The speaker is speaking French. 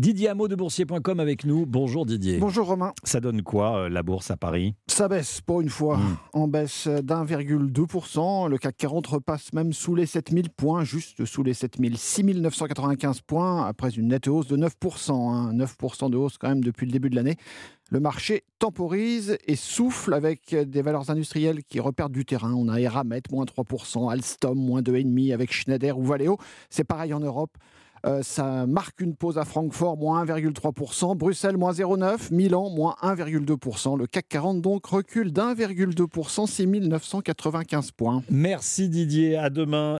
Didier Hameau de boursier.com avec nous. Bonjour Didier. Bonjour Romain. Ça donne quoi euh, la bourse à Paris? Ça baisse pour une fois, Mm. en baisse d'1,2%. Le CAC 40 repasse même sous les 7000 points, juste sous les 7000, 6995 points, après une nette hausse de 9%. hein. 9% de hausse quand même depuis le début de l'année. Le marché temporise et souffle avec des valeurs industrielles qui repèrent du terrain. On a Eramet, moins 3%, Alstom, moins 2,5%, avec Schneider ou Valeo. C'est pareil en Europe. Euh, ça marque une pause à Francfort, moins 1,3%, Bruxelles, moins 0,9%, Milan, moins 1,2%. Le CAC 40 donc recule d'1,2%, 6995 points. Merci Didier, à demain.